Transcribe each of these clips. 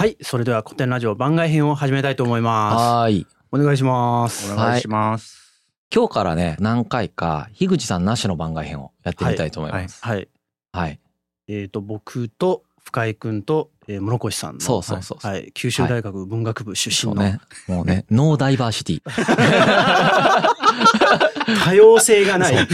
はい、それでは古典ラジオ番外編を始めたいと思いまはーい。す。お願いします。お願いします。今日からね、何回か、樋口さんなしの番外編をやってみたいと思います。はい。はい。えっ、と、僕と深井くんと、えー、室越さんの、そうそうそうそうはい、九州大学文学部出身の、そうね。もうね、ノーダイバーシティ。多様性がない。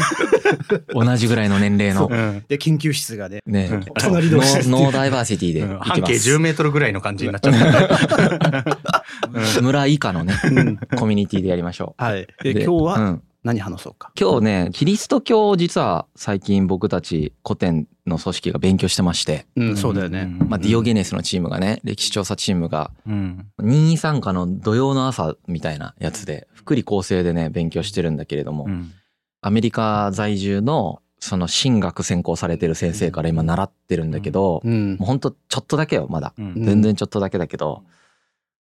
同じぐらいの年齢のう。ん。で、研究室がね、ね、うん隣同士ですノーダイバーシティでうんいきます。半径10メートルぐらいの感じになっちゃった。村以下のね、うんコミュニティでやりましょはい。う。で、今日はうん何話そうか。今日ね、キリスト教を実は最近僕たち古典の組織が勉強してまして、うん、そうだよね。まあ、ディオゲネスのチームがね、歴史調査チームがうん。任意参加の土曜の朝みたいなやつで、福利厚生でね、勉強してるんだけれども、うん。アメリカ在住のその神学専攻されてる先生から今習ってるんだけど、うんもう。ほんとちょっとだけよ、まだ。うん全然ちょっとだけだけど、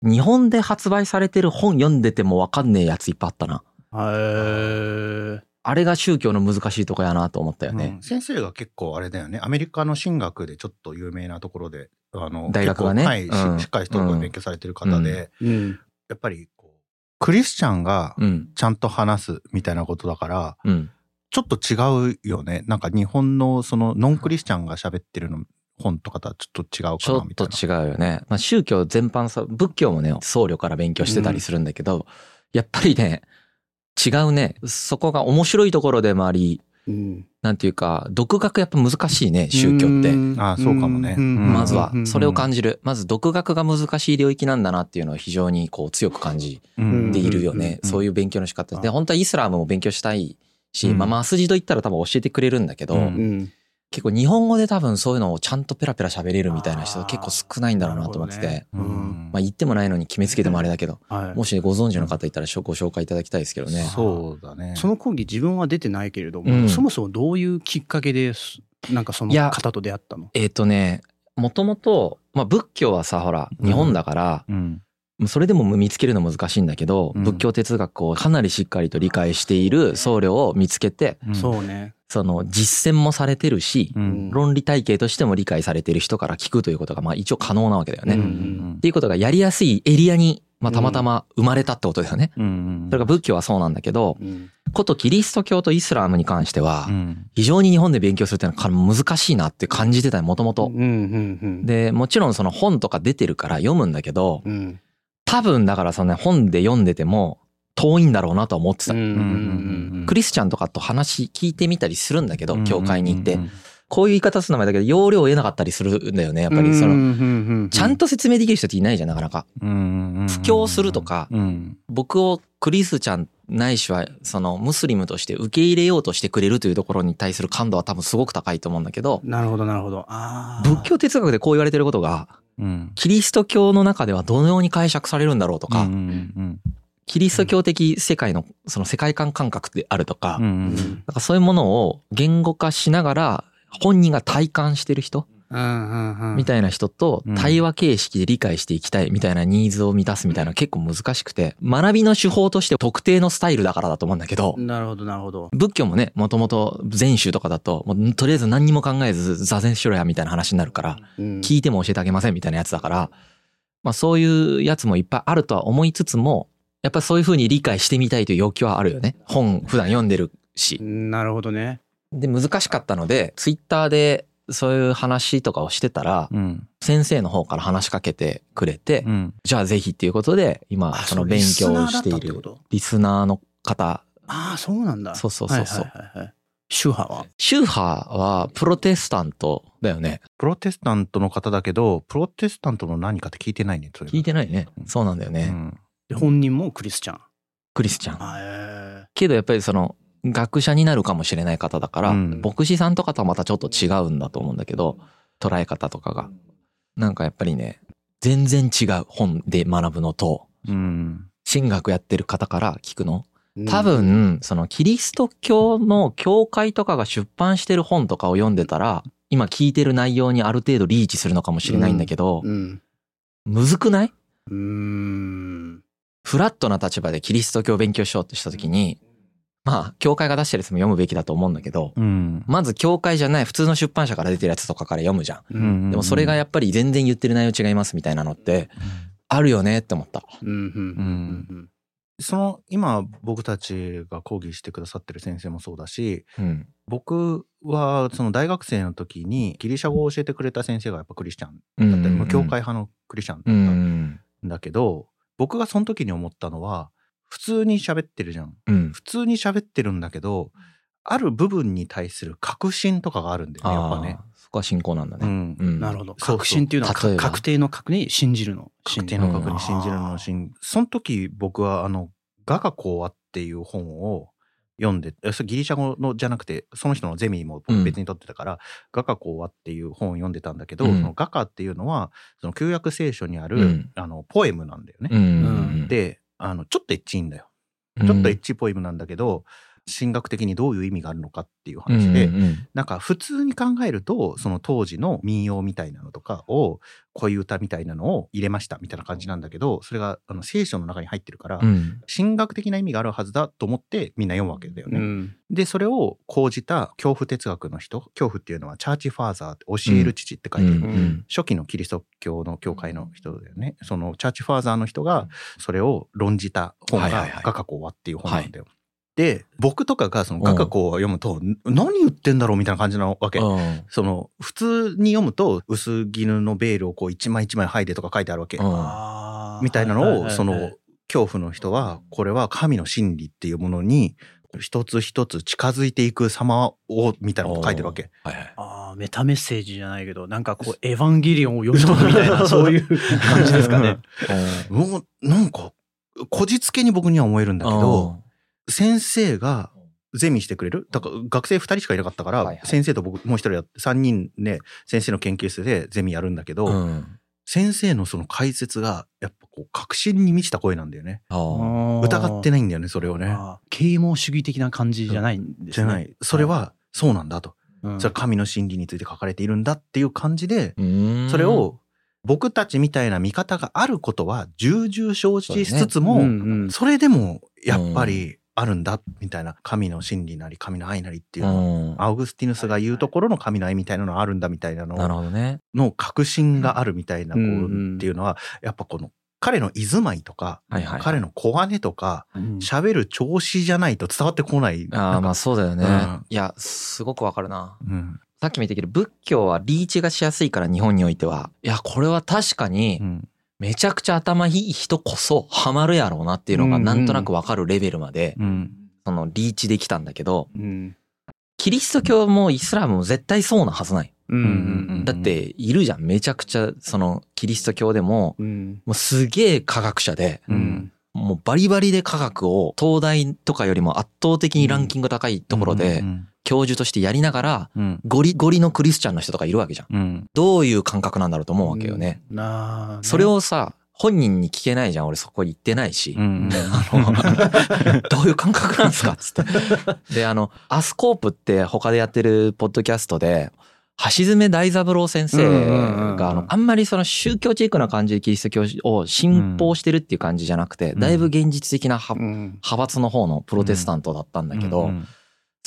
日本で発売されてる本読んでてもわかんねえやついっぱいあったな。へあれが宗教の難しいとこやなと思ったよねうん。先生が結構あれだよね。アメリカの神学でちょっと有名なところで、あの、大学がねはい、うんししっかりしたと勉強されてる方で、ーうん。やっぱりこう、クリスチャンがうん。ちゃんと話すみたいなことだから、うん。ちょっと違うよね。なんか日本のそのノンクリスチャンが喋ってるの本とかとはちょっと違うちかなみたいな。ょっと違うよね。まあ宗教全般さ、仏教もね、僧侶から勉強してたりするんだけど、やっぱりね、違うね。そこが面白いところでもあり、うん。なんていうか、独学やっぱ難しいね、宗教って。ああそうかもねうんまずはう、んそれを感じる。まず独学が難しい領域なんだなっていうのを非常にこう強く感じうんているよね。そういう勉強の仕方で、本当はイスラームも勉強したいし、うんまあマスジド行ったら多分教えてくれるんだけど、うんうん。結構日本語で多分そういうのをちゃんとペラペラ喋れるみたいな人結構少ないんだろうなと思ってて。ねうんまあ言ってもないのに決めつけてもあれだけど、はい。もしご存知の方いたらご紹介いただきたいですけどね。そうだね。その講義自分は出てないけれども、うんそもそもどういうきっかけですなんかその方と出会ったの？えっ、とね、もともと、まあ仏教はさ、ほら、日本だから、うん。それでも見つけるの難しいんだけど、うん仏教哲学をかなりしっかりと理解している僧侶を見つけて、うんそうね。その実践もされてるし、うん。論理体系としても理解されてる人から聞くということが、まあ一応可能なわけだよね。うんっ。ていうことがやりやすいエリアに、まあたまたま生まれたってことだよね。うん。それから仏教はそうなんだけど、うんことキリスト教とイスラームに関してはう、ん。非常に日本で勉強するっていうのは難しいなって感じてたよ、もともとうん。うんうん。で、もちろんその本とか出てるから読むんだけど、うん。多分だからそのね、本で読んでても遠いんだろうなとは思ってた。クリスチャンとかと話聞いてみたりするんだけど、うん教会に行ってうん。こういう言い方するのもだけど、要領を得なかったりするんだよね、やっぱり。その、ちゃんと、と説明できる人っていないじゃん、なかなか。うん。布教するとかうん。僕をクリスチャンないしは、そのムスリムとして受け入れようとしてくれるというところに対する感度は多分すごく高いと思うんだけど、なるほどなるほど。仏教哲学でこう言われてることが、うん。キリスト教の中ではどのように解釈されるんだろうとか、キリスト教的世界のその世界観感覚であるとか、うん。うなんん。かそういうものを言語化しながら本人が体感してる人。みたいな人とうん対話形式で理解していきたいみたいなニーズを満たすみたいなの結構難しくて、学びの手法として特定のスタイルだからだと思うんだけど、なるほどなるほど。仏教もね、もともと禅宗とかだと、もうとりあえず何にも考えず座禅しろやみたいな話になるから、うん聞いても教えてあげませんみたいなやつだから、まあそういうやつもいっぱいあるとは思いつつも、やっぱりそういうふうに理解してみたいという欲求はあるよね。本普段読んでるし。なるほどね。で、難しかったので、ツイッターでそういう話とかをしてたら、うん。先生の方から話しかけてくれて、うん。じゃあぜひっていうことで、今、あその勉強をしているリスナーの方、ああ、そうなんだ。そうそうそうそうはいはいはいはい。宗派は？宗派はプロテスタントだよね。プロテスタントの方だけど、プロテスタントの何かって聞いてないね。聞いてないね。そうなんだよね。うん。で本人もクリスチャン。クリスチャン。あえけどやっぱりその、学者になるかもしれない方だから、うん牧師さんとかとはまたちょっと違うんだと思うんだけど、捉え方とかが。なんかやっぱりね、全然違う本で学ぶのと、うん。神学やってる方から聞くの。ー多、分、そのキリスト教の教会とかが出版してる本とかを読んでたら、今聞いてる内容にある程度リーチするのかもしれないんだけど、うん。むずくない？うーん。フラットな立場でキリスト教を勉強しようとした時に、まあ、教会が出してるやつも読むべきだと思うんだけど、うん。まず教会じゃない普通の出版社から出てるやつとかから読むじゃん。うんでもそれがやっぱり全然言ってる内容違いますみたいなのって、あるよねって思った。うんうんうんその今僕たちが講義してくださってる先生もそうだしうん。僕はその大学生の時にギリシャ語を教えてくれた先生がやっぱクリスチャンうんだったり、まあ教会派のクリスチャンだったうんん。だけど、僕がその時に思ったのは普通に喋ってるじゃん。うん。普通に喋ってるんだけどある部分に対する確信とかがあるんだよねやっぱね。そこは信仰なんだね。うん。うん。なるほど。確信っていうのは確定の確に信じるの。確定の確うん認信じるの。信その時僕はあの「画が講話」っていう本を読んでえそれギリシャ語のじゃなくてその人のゼミも僕別に取ってたから「画家講話」っていう本を読んでたんだけど、うんその画家っていうのはその旧約聖書にある、うんあのポエムなんだよね。うん。であのちょっとエッチいんだよ。うん、ちょっとエッチポエムなんだけど、神学的にどういう意味があるのかっていう話で、うんうんうん。なんか普通に考えるとその当時の民謡みたいなのとかを恋歌みたいなのを入れましたみたいな感じなんだけどそれがあの聖書の中に入ってるから、うん。神学的な意味があるはずだと思ってみんな読むわけだよね。うん。でそれを講じた恐怖哲学の人恐怖っていうのはチャーチファーザーって教える父って書いてる、うんうん初期のキリスト教の教会の人だよね。そのチャーチファーザーの人がそれを論じた本がはいはいはい。画家講話っていう本なんだよ。で僕とかがその画家を読むと、ん何言ってんだろうみたいな感じなわけ。うんその普通に読むと薄絹のベールをこう一枚一枚剥いでとか書いてあるわけ。みたいなのをその恐怖の人はこれは神の真理っていうものに一つ一つ近づいていく様をみたいなこと書いてるわけ。はいはい。あーメタメッセージじゃないけど、なんかこう、エヴァンゲリオンを読み解くみたいな、そういう感じですかね。もうなんかこじつけに僕には思えるんだけど先生がゼミしてくれる？だから学生2人しかいなかったから、先生と僕もう一人やって3人で先生の研究室でゼミやるんだけど、うん。先生のその解説がやっぱこう確信に満ちた声なんだよね。疑ってないんだよねそれをね。啓蒙主義的な感じじゃないんですね。じゃない。それはそうなんだと、うん、それは神の真理について書かれているんだっていう感じで、うん。それを僕たちみたいな見方があることは重々承知しつつも、うんうん。それでもやっぱりあるんだみたいな神の真理なり神の愛なりっていううの、んアウグスティヌスが言うところの神の愛みたいなのがあるんだみたいななるのほどね。の確信があるみたいなこうっていうのはやっぱこの彼の居住まいとか、はいはい。彼の小金とかうん喋る調子じゃないと伝わってこない。ああ、まあそうだよねうん。いや、すごくわかるな。うんさっきも言ったけど、仏教はリーチがしやすいから日本においては。いや、これは確かにう、んめちゃくちゃ頭いい人こそハマるやろうなっていうのがなんとなくわかるレベルまで、うん。そのリーチできたんだけど、うん。キリスト教もイスラムも絶対そうなはずない。だって、いるじゃん。めちゃくちゃ、その、キリスト教でも、うん。もうすげえ科学者で、もうバリバリで科学を東大とかよりも圧倒的にランキング高いところでうん教授としてやりながらうんゴリゴリのクリスチャンの人とかいるわけじゃん。うんどういう感覚なんだろうと思うわけよね。うんねそれをさ、本人に聞けないじゃん。俺そこ行ってないし。うん どういう感覚なんですか？つって。で、あの、アスコープって他でやってるポッドキャストで、橋爪大三郎先生うんうんうんうんが、あの、あんまりその宗教チックな感じでキリスト教を信奉してるっていう感じじゃなくて、んだいぶ現実的な派閥の方のプロテスタントだったんだけど、うん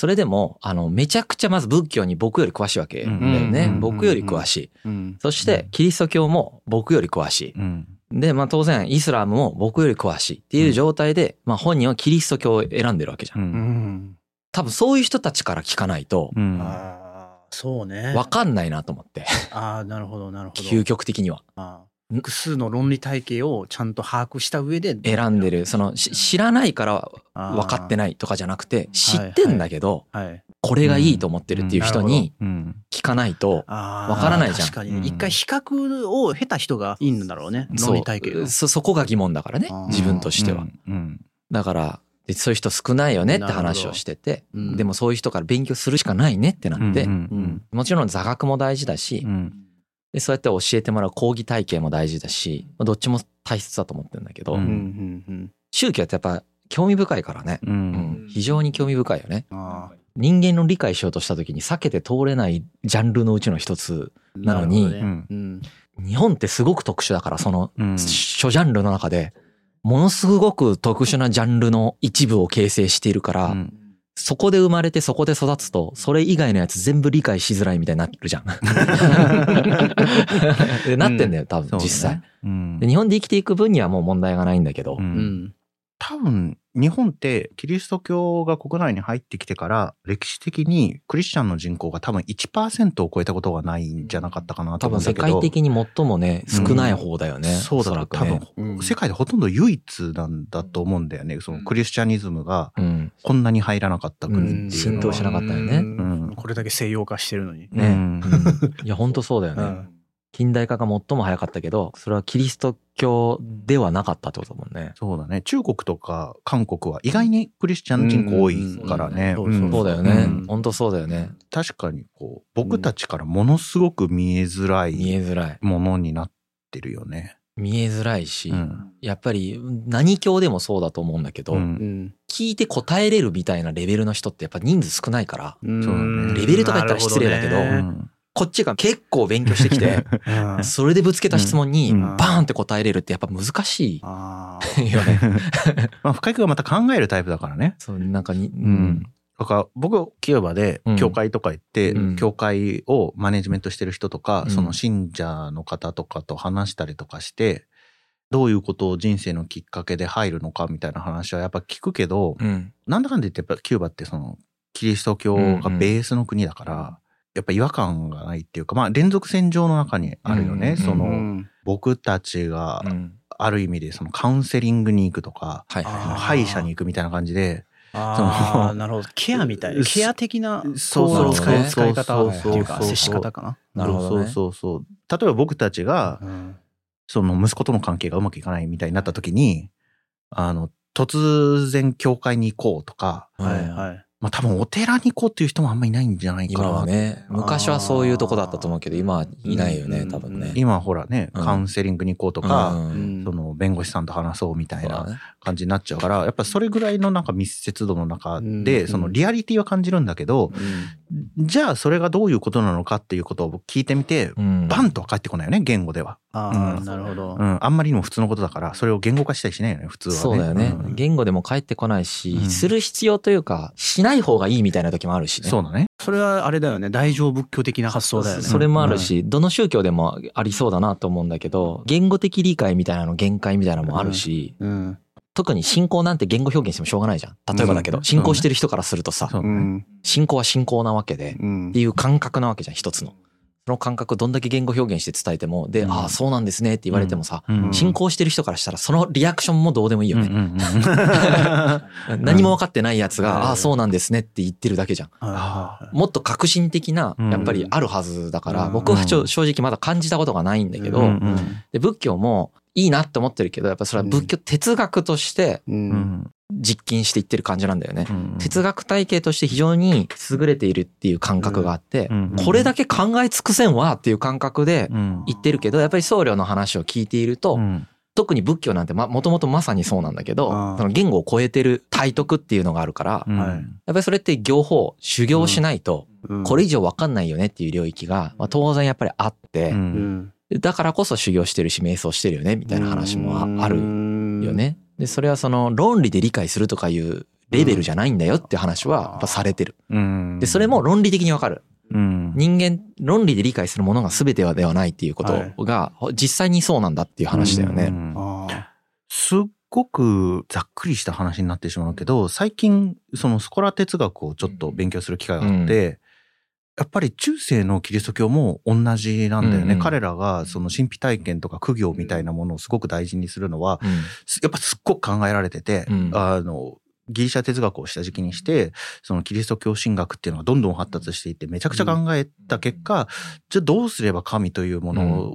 それでも、あの、めちゃくちゃまず仏教に僕より詳しいわけだよね。う。ん。僕より詳しい。うん。そして、キリスト教も僕より詳しい。うん。で、まあ当然、イスラムも僕より詳しい。っていう状態で、まあ本人はキリスト教を選んでるわけじゃ。うん。多分そういう人たちから聞かないと、そうね。わかんないなと思って、ああなるほどなるほど。究極的には。複数の論理体系をちゃんと把握した上で選んでる、その、し知らないから分かっていないとかじゃなくて、知ってんだけど、はいこれがいいと思ってるっていう人にうん。聞かないと、あーわからないじゃん。確かに。うん。ね一回比較を経た人がいいんだろうね。論理体系そそそこが疑問だからね自分としては、うん。だからでそういう人少ないよねって話をしてて、でもそういう人から勉強するしかないねってなって、もちろん座学も大事だし、うんでそうやって教えてもらう講義体系も大事だしまあどっちも大切だと思ってるんだけど、ううんんうんうん。宗教ってやっぱ興味深いからね、ううん。ん非常に興味深いよね。あ人間の理解しようとした時に避けて通れないジャンルのうちの一つーなのにね。うん。日本ってすごく特殊だからそのうん諸ジャンルの中でものすごく特殊なジャンルの一部を形成しているから、うんそこで生まれてそこで育つと、それ以外のやつ全部理解しづらいみたいになるじゃん。でなってんだよ、多分、実際。うんで。日本で生きていく分にはもう問題がないんだけどう。うんん。多分、日本ってキリスト教が国内に入ってきてから、歴史的にクリスチャンの人口が多分1%を超えたことがないんじゃなかったかなと多分世思うんだけど。界的に最もね、うん少ない方だよね。そうだろう、おそらくね多分、うん世界でほとんど唯一なんだと思うんだよね。そのクリスチャニズムがうん。こんなに入らなかった国っていうのは。浸透しなかったよねうんこれだけ西洋化してるのに。ね。うん いや、本当そうだよね。うん近代化が最も早かったけど、それはキリスト教ではなかったってことだもんね。そうだね。中国とか韓国は意外にクリスチャン人口多いからね。そうだよねうん。本当そうだよね。確かにこう、僕たちからものすごく見えづら見いえづらい。ものになってるよね。見えづらいし、うんやっぱり何教でもそうだと思うんだけど、うんうん聞いて答えれるみたいなレベルの人ってやっぱ人数少ないから、うんレベルとか言ったら失礼だけどこっちが結構勉強してきて、うんそれでぶつけた質問にうんバーンって答えれるってやっぱ難しいあ よね。まあ、深井君はまた考えるタイプだからね。そう、なんかに、ううんん。だから僕、キューバでうん教会とか行って、うん教会をマネジメントしてる人とか、うんその信者の方とかと話したりとかして、どういうことを人生のきっかけで入るのかみたいな話はやっぱ聞くけど、うん。なんだかんだ言ってやっぱキューバってそのキリスト教がベースの国だから、やっぱ違和感がないっていうか、まあ連続線上の中にあるよね。うんあ。その、うん僕たちがうんある意味でそのカウンセリングに行くとか、はいあーは歯医者に行くみたいな感じで、あそあ、のなるほど。ケアみたいな。ケア的な、そうそう使い使い方っていうか、接し方かな。い。なるほどね。そうそうそう。例えば僕たちが、うんその息子との関係がうまくいかないみたいになった時に、あの、突然教会に行こうとか、はいはい。まあ多分お寺に行こうっていう人もあんまいないんじゃないかな。今はね、昔はそういうとこだったと思うけど、今はいないよね、うん。多分ね。今はほらね、うん。カウンセリングに行こうとか、うん。その弁護士さんと話そうみたいな感じになっちゃうから、やっぱそれぐらいのなんか密接度の中で、うん。そのリアリティは感じるんだけど、じゃあそれがどういうことなのかっていうことを僕聞いてみて、うん。バンとは返ってこないよね、言語では。ああ、うん。なるほど。う。ん、あんまりにも普通のことだから、それを言語化したりしないよね、普通はね。そうだよね。ん。言語でも返ってこないし、うん。する必要というか、しない方がいいみたいな時もあるしね。そうだね。それはあれだよね。大乗仏教的な発想だよね。それもあるし、どの宗教でもありそうだなと思うんだけど、言語的理解みたいなの限界みたいなのもあるし、うん。特に信仰なんて言語表現してもしょうがないじゃん。例えばだけど、うん信仰してる人からするとさ。信仰は信仰なわけで、うんっていう感覚なわけじゃん、一つの。その感覚どんだけ言語表現して伝えても、で、うん。ああ、そうなんですねって言われてもさ、うん。信仰してる人からしたらそのリアクションもどうでもいいよね。うんうんうん 何も分かってないやつうん。が、ああ、そうなんですねって言ってるだけじゃん。もっと革新的な、やっぱりあるはずだから、うん。僕は正直まだ感じたことがないんだけど、で仏教もいいなって思ってるけど、やっぱそれは仏教哲学として実験していってる感じなんだよね。うん哲学体系として非常に優れているっていう感覚があってうん、これだけ考え尽くせんわっていう感覚でうん。言ってるけど、やっぱり僧侶の話を聞いていると、うん。特に仏教なんてま、もともとまさにそうなんだけど、その言語を超えてる体得っていうのがあるから、うんはい。やっぱりそれって行法、修行しないと、うん。これ以上わかんないよねっていう領域が、まあ、当然やっぱりあってう、うん。ん。だからこそ修行してるし瞑想してるよねみたいな話もああるよね。で、それはその論理で理解するとかいうレベルじゃないんだよって話はやっぱされてる。うん。で、それも論理的にわかる。うん。人間、論理で理解するものが全てはではないっていうことが、実際にそうなんだっていう話だよね。すっごくざっくりした話になってしまうけど、最近、そのスコラ哲学をちょっと勉強する機会があって、やっぱり中世のキリスト教も同じなんだよね。うんうん。彼らがその神秘体験とか苦行みたいなものをすごく大事にするのは、うん。すやっぱすっごく考えられてて、うん。あの、ギリシャ哲学をした時期にして、そのキリスト教神学っていうのがどんどん発達していって、めちゃくちゃ考えた結果、じゃあどうすれば神というもの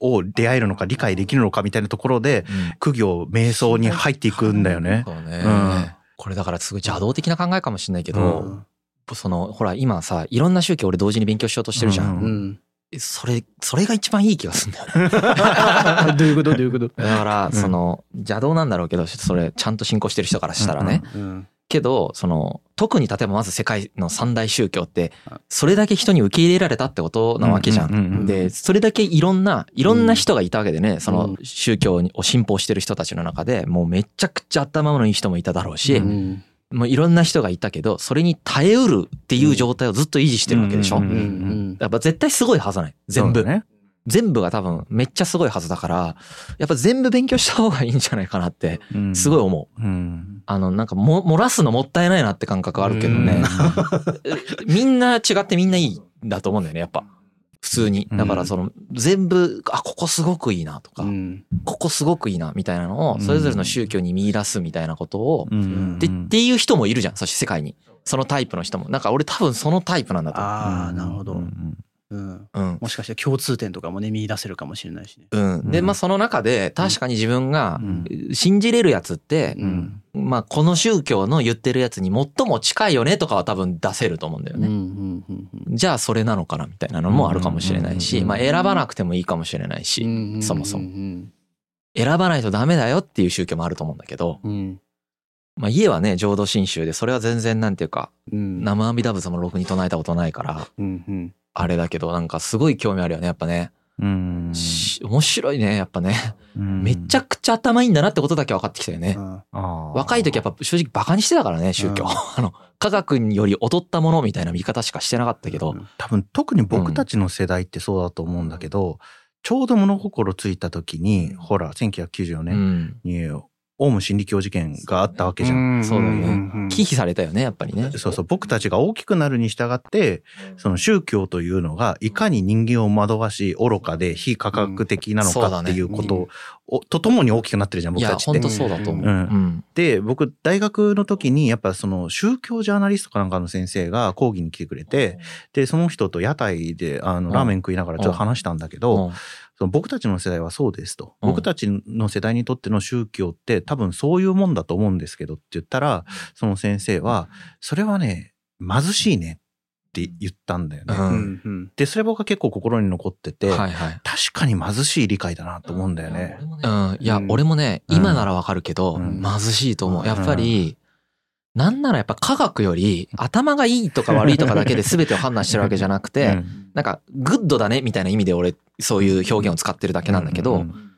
を出会えるのか理解できるのかみたいなところで、苦行、瞑想に入っていくんだよね。これだからすごい邪道的な考えかもしれないけど、うんその、ほら今さ、いろんな宗教俺同時に勉強しようとしてるじゃん。うんうん。それ、それが一番いい気がするんだよね。どういうこと？どういうこと？だから、んその、邪道なんだろうけど、それ、ちゃんと信仰してる人からしたらね。うん。けど、その、特に例えばまず世界の三大宗教って、それだけ人に受け入れられたってことなわけじゃ。うんうんうんんで、それだけいろんな、いろんな人がいたわけでね、そのうん宗教を信奉してる人たちの中で、もうめちゃくちゃ頭のいい人もいただろうし、ううん。もういろんな人がいたけど、それに耐えうるっていう状態をずっと維持してるわけでしょ。うんうんうんやっぱ絶対すごいはずない。全部。ね。全部が多分めっちゃすごいはずだから、やっぱ全部勉強した方がいいんじゃないかなって、すごいい。思う。うん。あの、なんかも、漏らすのもったいないなって感覚あるけどね。みんな違ってみんないいんだと思うんだよね、やっぱ。普通に。だからその、全部、あ、ここすごくいいなとか、うんここすごくいいなみたいなのを、それぞれの宗教に見出すみたいなことを、うん。で、っていう人もいるじゃん、そして世界に。そのタイプの人も。なんか俺多分そのタイプなんだと思ああなるほど、ううんんう。うん。もしかして共通点とかもね見出せるかもしれないしね。うん。で、まあその中で、確かに自分がうん信じれるやつって、うんまあこの宗教の言ってるやつに最も近いよねとかは多分出せると思うんだよね。うんうんうんうんじゃあそれなのかなみたいなのもあるかもしれないし、うんまあ選ばなくてもいいかもしれないし、うんそもそもうん選ばないとダメだよっていう宗教もあると思うんだけど、うんまあ家はね、浄土真宗で、それは全然なんていうか、うん生阿弥陀仏もろくに唱えたことないから、うんうんあれだけど、なんかすごい興味あるよね、やっぱね。うん。し面白いね、やっぱね。うんめちゃくちゃ頭いいんだなってことだけ分かってきたよね。うん若い時やっぱ正直バカにしてたからね、宗教。うん あの、科学により劣ったものみたいな見方しかしてなかったけど、多分特に僕たちの世代ってそうだと思うんだけど、ちょうど物心ついた時に、ほら、1994う年ん。に、オウム真理教事件があったわけじゃん。そうだよね。ん忌避されたよね、やっぱりね。そうそう、僕たちが大きくなるに従って、その宗教というのが、いかに人間を惑わし、愚かで非科学的なのかっていうことを、とともに大きくなってるじゃん、僕たちって本当。そうだと思う。ううんん。で、僕、大学の時に、やっぱその宗教ジャーナリストかなんかの先生が講義に来てくれて、で、その人と屋台で、あの、うんラーメン食いながらちょっと話したんだけど、僕たちの世代はそうですと。うん僕たちの世代にとっての宗教って多分そういうもんだと思うんですけどって言ったら、その先生は、それはね、貧しいねって言ったんだよね。ううんんうんで、それ僕は結構心に残ってて、はいはい。確かに貧しい理解だなと思うんだよね。うん。いやう、ん俺もね、うん今ならわかるけど、うん貧しいと思う。やっぱり、なんならやっぱ科学より、頭がいいとか悪いとかだけで 全てを判断してるわけじゃなくて、うんなんか、グッドだねみたいな意味で俺、そういう表現を使ってるだけなんだけどうん、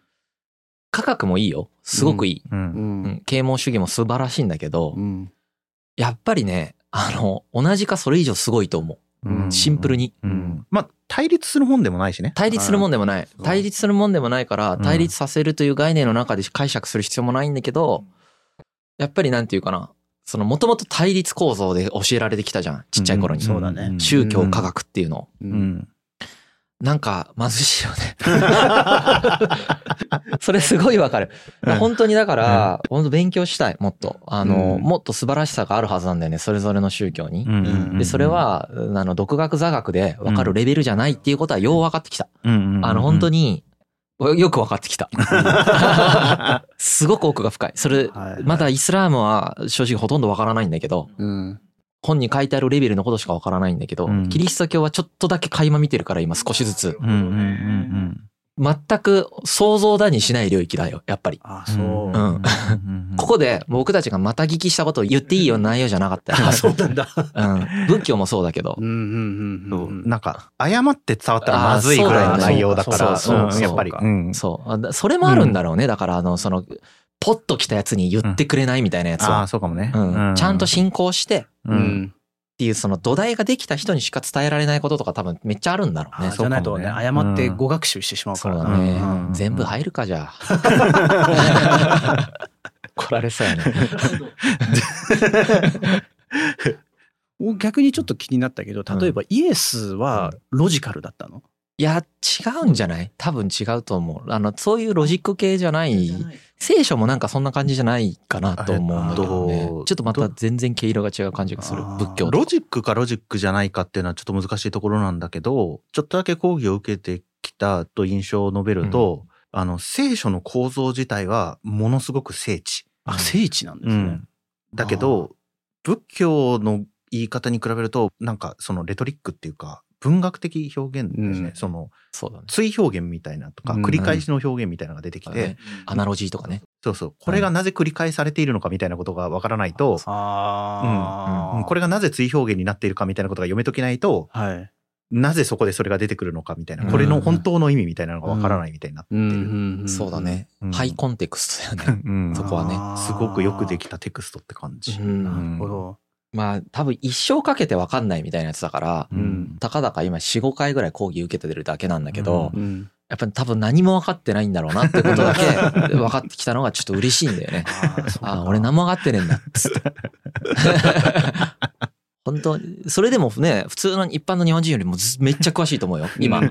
科学もいいよ。すごくいい。う。うんうんん啓蒙主義も素晴らしいんだけどう、んやっぱりね、あの、同じかそれ以上すごいと思う。うんシンプルに。うんまあ、対立するもんでもないしね。対立するもんでもない。対立するもんでもないから、うん対立させるという概念の中で解釈する必要もないんだけど、やっぱりなんていうかな、そのもともと対立構造で教えられてきたじゃん。ちっちゃい頃に。んそうだね宗教科学っていうのを。ううんん。なんか貧しいよね。それすごいわかる。本当にだから、本当勉強したい、もっと。あの、うんもっと素晴らしさがあるはずなんだよね、それぞれの宗教に。うんで、それ、は、あの、独学座学で分かるレベルじゃないっていうことはよう分かってきた。あの、本当に、に、よく分かってきた。すごく奥が深い。それ、はいまだイスラームは正直ほとんど分からないんだけど、うん本に書いてあるレベルのことしか分からないんだけど、うんキリスト教はちょっとだけ垣間見てるから今少しずつ。うんうんうん全く想像だにしない領域だよ、やっぱり。あそううんうんここで僕たちがまた聞きしたことを言っていいよ内容じゃなかったよ。あそうなんだうん。仏教もそうだけどう。んうんうんそううんなんか、誤って伝わったらまずいぐらいの内容だから、そうそうそうそううんやっぱり。うんそう。それもあるんだろうね。だから、あの、その、ポッと来たやつに言ってくれないみたいなやつああ、は。そうかもね。うん。ちゃんとし、信仰してっう。うんんていう、その土台ができた人にしか伝えられないこととか多分めっちゃあるんだろうねあ。じゃないとね誤って語学習してしまうからなそうだねうん。全部入るか、じゃあ。怒られそうやね。逆にちょっと気になったけど例えばイエスはロジカルだったの？いや、違うんじゃない？多分違うと思う。あの、そういうロジック系じゃない。聖書もなんかそんな感じじゃないかなと思うんだけどねえっと。ちょっとまた全然毛色が違う感じがする仏教とロジックかロジックじゃないかっていうのはちょっと難しいところなんだけど、ちょっとだけ講義を受けてきたと印象を述べると、あの、聖書の構造自体はものすごく精緻。あ精緻なんですねうん。だけど、仏教の言い方に比べると、なんかそのレトリックっていうか、文学的表現ですね。うんその、そうだね。追表現みたいなとか、うん繰り返しの表現みたいなのが出てきて、そうだねアナロジーとかね。そうそう、これがなぜ繰り返されているのかみたいなことがわからないと、ああうんこれがなぜ追表現になっているかみたいなことが読め解けないと、はいなぜそこでそれが出てくるのかみたいな、うんこれの本当の意味みたいなのがわからないみたいになってる。うんそうだ。ねうん。ハイコンテクストだよね。うんそこはねすごくよくできたテクストって感じ。うんなるほど。まあ多分一生かけてわかんないみたいなやつだから、うんたかだか今4、5回ぐらい講義受けてるだけなんだけど、ううん。やっぱり多分何も分かってないんだろうなってことだけ 分かってきたのがちょっと嬉しいんだよね。ああ、俺何も分かってねえんだっつって。本当それでもね、普通の一般の日本人よりもずめっちゃ詳しいと思うよ、今。け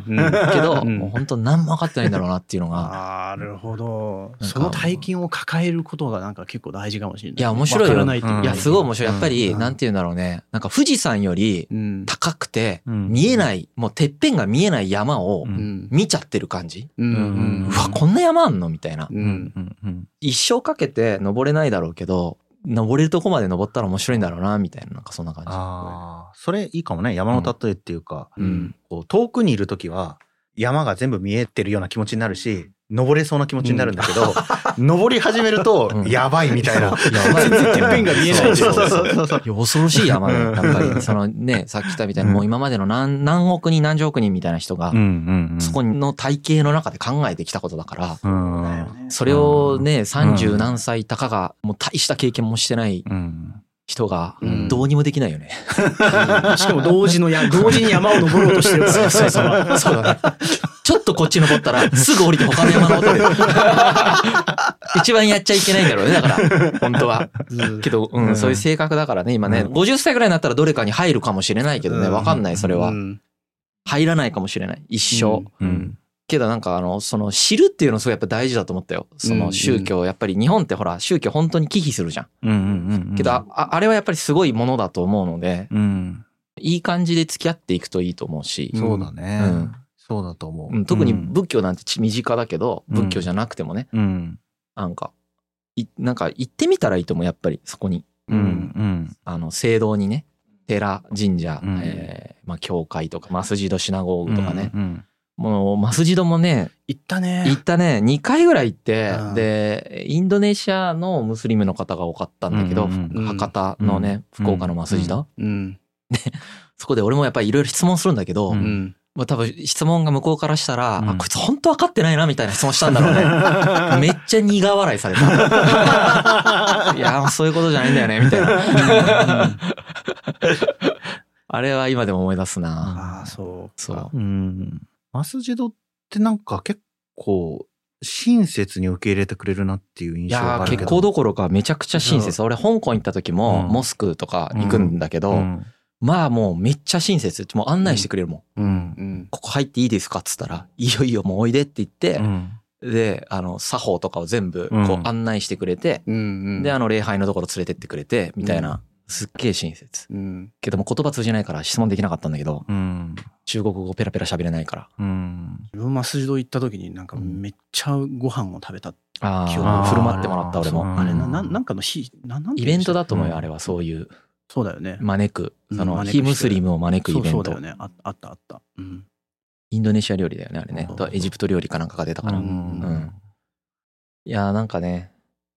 ど、うんもう本当何も分かってないんだろうなっていうのが。なるほど。その大金を抱えることがなんか結構大事かもしれない。いや面白いよわからないいや、すごい面白い。やっぱり、うんなんて言うんだろうね。なんか富士山よりうん。高くて、うん見えない、もうてっぺんが見えない山を。見ちゃってる感じ。うん。うんうわ、こんな山あんのみたいなう。うんんうんうん一生かけて登れないだろうけど、登れるとこまで登ったら面白いんだろうな、みたいな、なんかそんな感じ。ああ、それいいかもね。山の例えっていうか、うん。こう遠くにいるときは山が全部見えてるような気持ちになるし、登れそうな気持ちになるんだけど、登り始めるとうん。やばいみたいな。全然てっぺんが見えない。そうそうそう恐ろしい山だ。よ。うん。やっぱり、そのね、さっき言ったみたいに、もう今までの何何億人何十億人みたいな人が、んそこの体系の中で考えてきたことだから、それをね、30何歳たかが、もう大した経験もしてないうん。人がうん、どうにもできないよね。しかも同時のや、同時に山を登ろうとしてるから、そうそうそう。だね。ちょっとこっち登ったら、すぐ降りて他の山登ってる。一番やっちゃいけないんだろうね、だから、本当は。けど、うん、うん。そういう性格だからね、今ね、うん。50歳ぐらいになったらどれかに入るかもしれないけどね、わかんない、それは。う。ん。入らないかもしれない、一生。うん。けどなんかあの、その知るっていうのすごいやっぱ大事だと思ったよ。その宗教、やっぱり日本ってほら、宗教本当に忌避するじゃん。けど、ああれはやっぱりすごいものだと思うので、うん。いい感じで付き合っていくといいと思うし、そうだね。うんそうだと思う。うん特にうん。仏教なんてち身近だけど、うん。仏教じゃなくてもね、うん。なんか、いなんか行ってみたらいいと思う、やっぱりそこに。うんうん。あの、聖堂にね、寺、神社、うん。えーまあ、教会とか、マスジドシナゴーグとかね。うんもう、マスジドもね、行ったね。行ったね、2回ぐらい行ってうん、で、インドネシアのムスリムの方が多かったんだけど、うんうん。うん。博多のね、うん。福岡のマスジド。うん。そこで俺もやっぱりいろいろ質問するんだけど、ううんん。まあ多分質問が向こうからしたら、うんあ、こいつ本当分かってないなみたいな質問したんだろうね。めっちゃ苦笑いされた。いや、そういうことじゃないんだよね、みたいな。あれは今でも思い出すな。ああ、そう。そう。うんマスジドってなんか結構親切に受け入れてくれるなっていう印い象があるけど結構どころかめちゃくちゃ親切。俺香港行った時もうんモスクとか行くんだけど、うんまあもうめっちゃ親切。もう案内してくれるもん。うんうん。ここ入っていいですかっつったら、いいよいいよもうおいでって言って、うんで、あの、作法とかを全部こう案内してくれて。で、あの、礼拝のところ連れてってくれて、みたいな、すっげえ親切。うん。けども言葉通じないから質問できなかったんだけど、うん中国語ペラペラ喋れないから。うん自分マスジド行った時になんかめっちゃご飯を食べた。あ記憶あ、振る舞ってもらった俺も。うんあれな、ななんかの日、ななんてイベントだと思うよ、うんあれは。そういう、そうだよね。招く。その、非ムスリムを招くイベントそうそうだよ。ね。ああったあった。うん。インドネシア料理だよね、あれね。とエジプト料理かなんかが出たから。うんんやー、なんかね、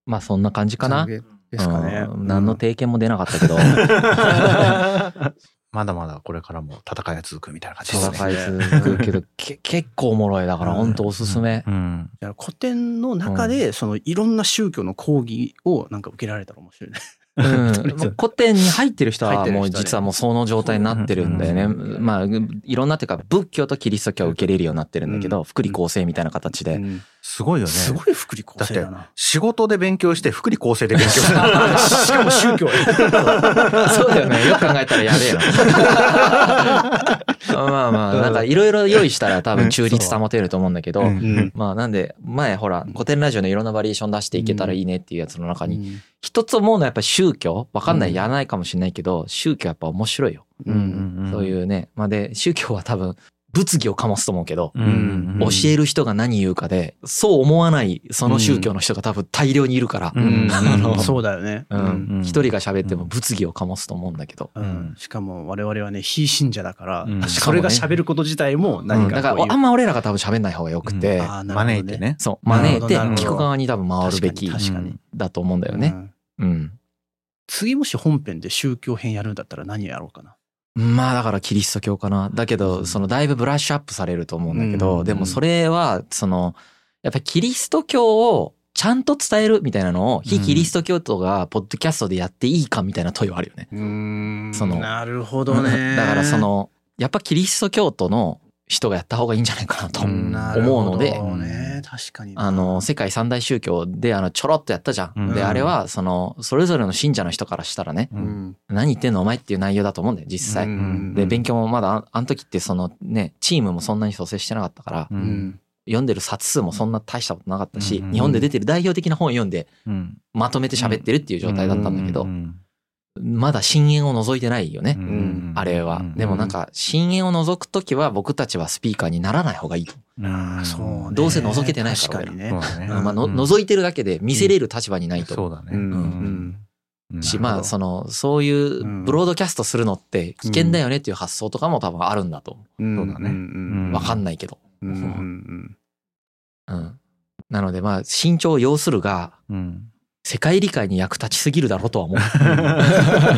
まあそんな感じかな。ですかね。うん何の提見も出なかったけど、まだまだこれからも戦いが続くみたいな感じですね。戦い続くけど、け結構おもろい。だから本当おすすめ。古典の中で、そのいろんな宗教の講義をなんか受けられたら面白いね。うん、古典に入ってる人はもう実はもうその状態になってるんだよね。うんまあ、いろんなっていうか仏教とキリスト教を受けれるようになってるんだけど、福利厚生みたいな形で。うんすごいよね。すごい福利厚生だな。仕事で勉強して福利厚生で勉強する。しかも宗教。そうだよね。よく考えたらやべえな。まあまあ、なんかいろいろ用意したら多分中立保てると思うんだけど、まあなんで、前ほら、古典ラジオのいろんなバリエーション出していけたらいいねっていうやつの中に、うん一つ思うのはやっぱり宗教わかんない、うんやらないかもしれないけど、宗教やっぱ面白いよ。うんそういうね。まあで、宗教は多分、物議を醸すと思うけど、うん教える人が何言うかで、そう思わないその宗教の人が多分大量にいるから、ううん。そうだよね。うん。うん一人が喋っても物議を醸すと思うんだけど。うん。しかも我々はね、非信者だから、うん。それが喋ること自体も何うんだからあんま俺らが多分喋んない方がよくて、ね。招いてね。そう、招いて聞く側に多分回るべき。だと思うんだよね。うん。うん。次もし本編で宗教編やるんだったら何やろうかな。まあだからキリスト教かな。だけど、そのだいぶブラッシュアップされると思うんだけど、うんでもそれは、その、やっぱりキリスト教をちゃんと伝えるみたいなのを、非キリスト教徒がポッドキャストでやっていいかみたいな問いはあるよね。うんそのなるほどね。だからその、やっぱキリスト教徒の人がやった方がいいんじゃないかなとうん思うので。あの、世界三大宗教で、あの、ちょろっとやったじゃん。うんで、あれは、その、それぞれの信者の人からしたらね、何言ってんのお前っていう内容だと思うんだよ、実際。うんで、勉強もまだあ、あの時ってそのね、チームもそんなに蘇生してなかったから。読んでる冊数もそんな大したことなかったし、うん日本で出てる代表的な本読んで、うんまとめて喋ってるっていう状態だったんだけどう、んまだ深淵を除いてないよね。うん。あれは。うん。でもなんか、深淵を除くときは僕たちはスピーカーにならない方がいいと。うんそうね。どうせ覗けてないから確かにね。まあ、覗いてるだけで見せれる立場にないと。そうだね。うん。うん。し、うん。まあ、その、そういうブロードキャストするのって危険だよねっていう発想とかも多分あるんだと。う。ん。そうだね。ん。わかんないけど。うん。うん。うん。なので、まあ、慎重を要するが、うん世界理解に役立ちすぎるだろうとは思う。う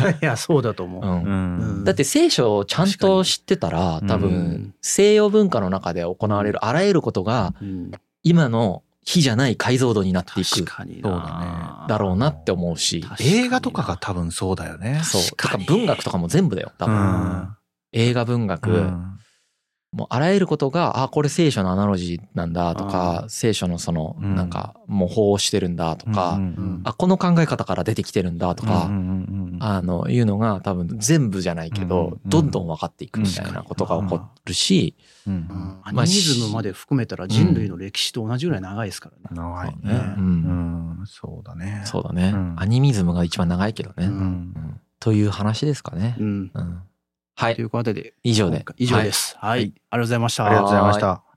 ん。いや、そうだと思う。うん。うん。だって聖書をちゃんと知ってたら、多分、西洋文化の中で行われるあらゆることが、うん。今の非じゃない解像度になっていくだだろうなって思うし、映画とかが多分そうだよね。そう。とか確かに文学とかも全部だよ、多う分。ん。映画文学、うんもうあらゆることが、あ、これ聖書のアナロジーなんだとか、聖書のその、うん。なんか、模倣をしてるんだとか、あ、この考え方から出てきてるんだとか、あの、いうのが多分全部じゃないけど、うんどんどん分かっていくみたいなことが起こるし、うんうん。アニミズムまで含めたら人類の歴史と同じぐらい長いですからね。長いそうね。そうだね。そうだね、うん。アニミズムが一番長いけどね。ううん。ん。うん。という話ですかね。うん。うんはいとい。うことで、以上で。以上です。はい。ありがとうございました。ありがとうございました。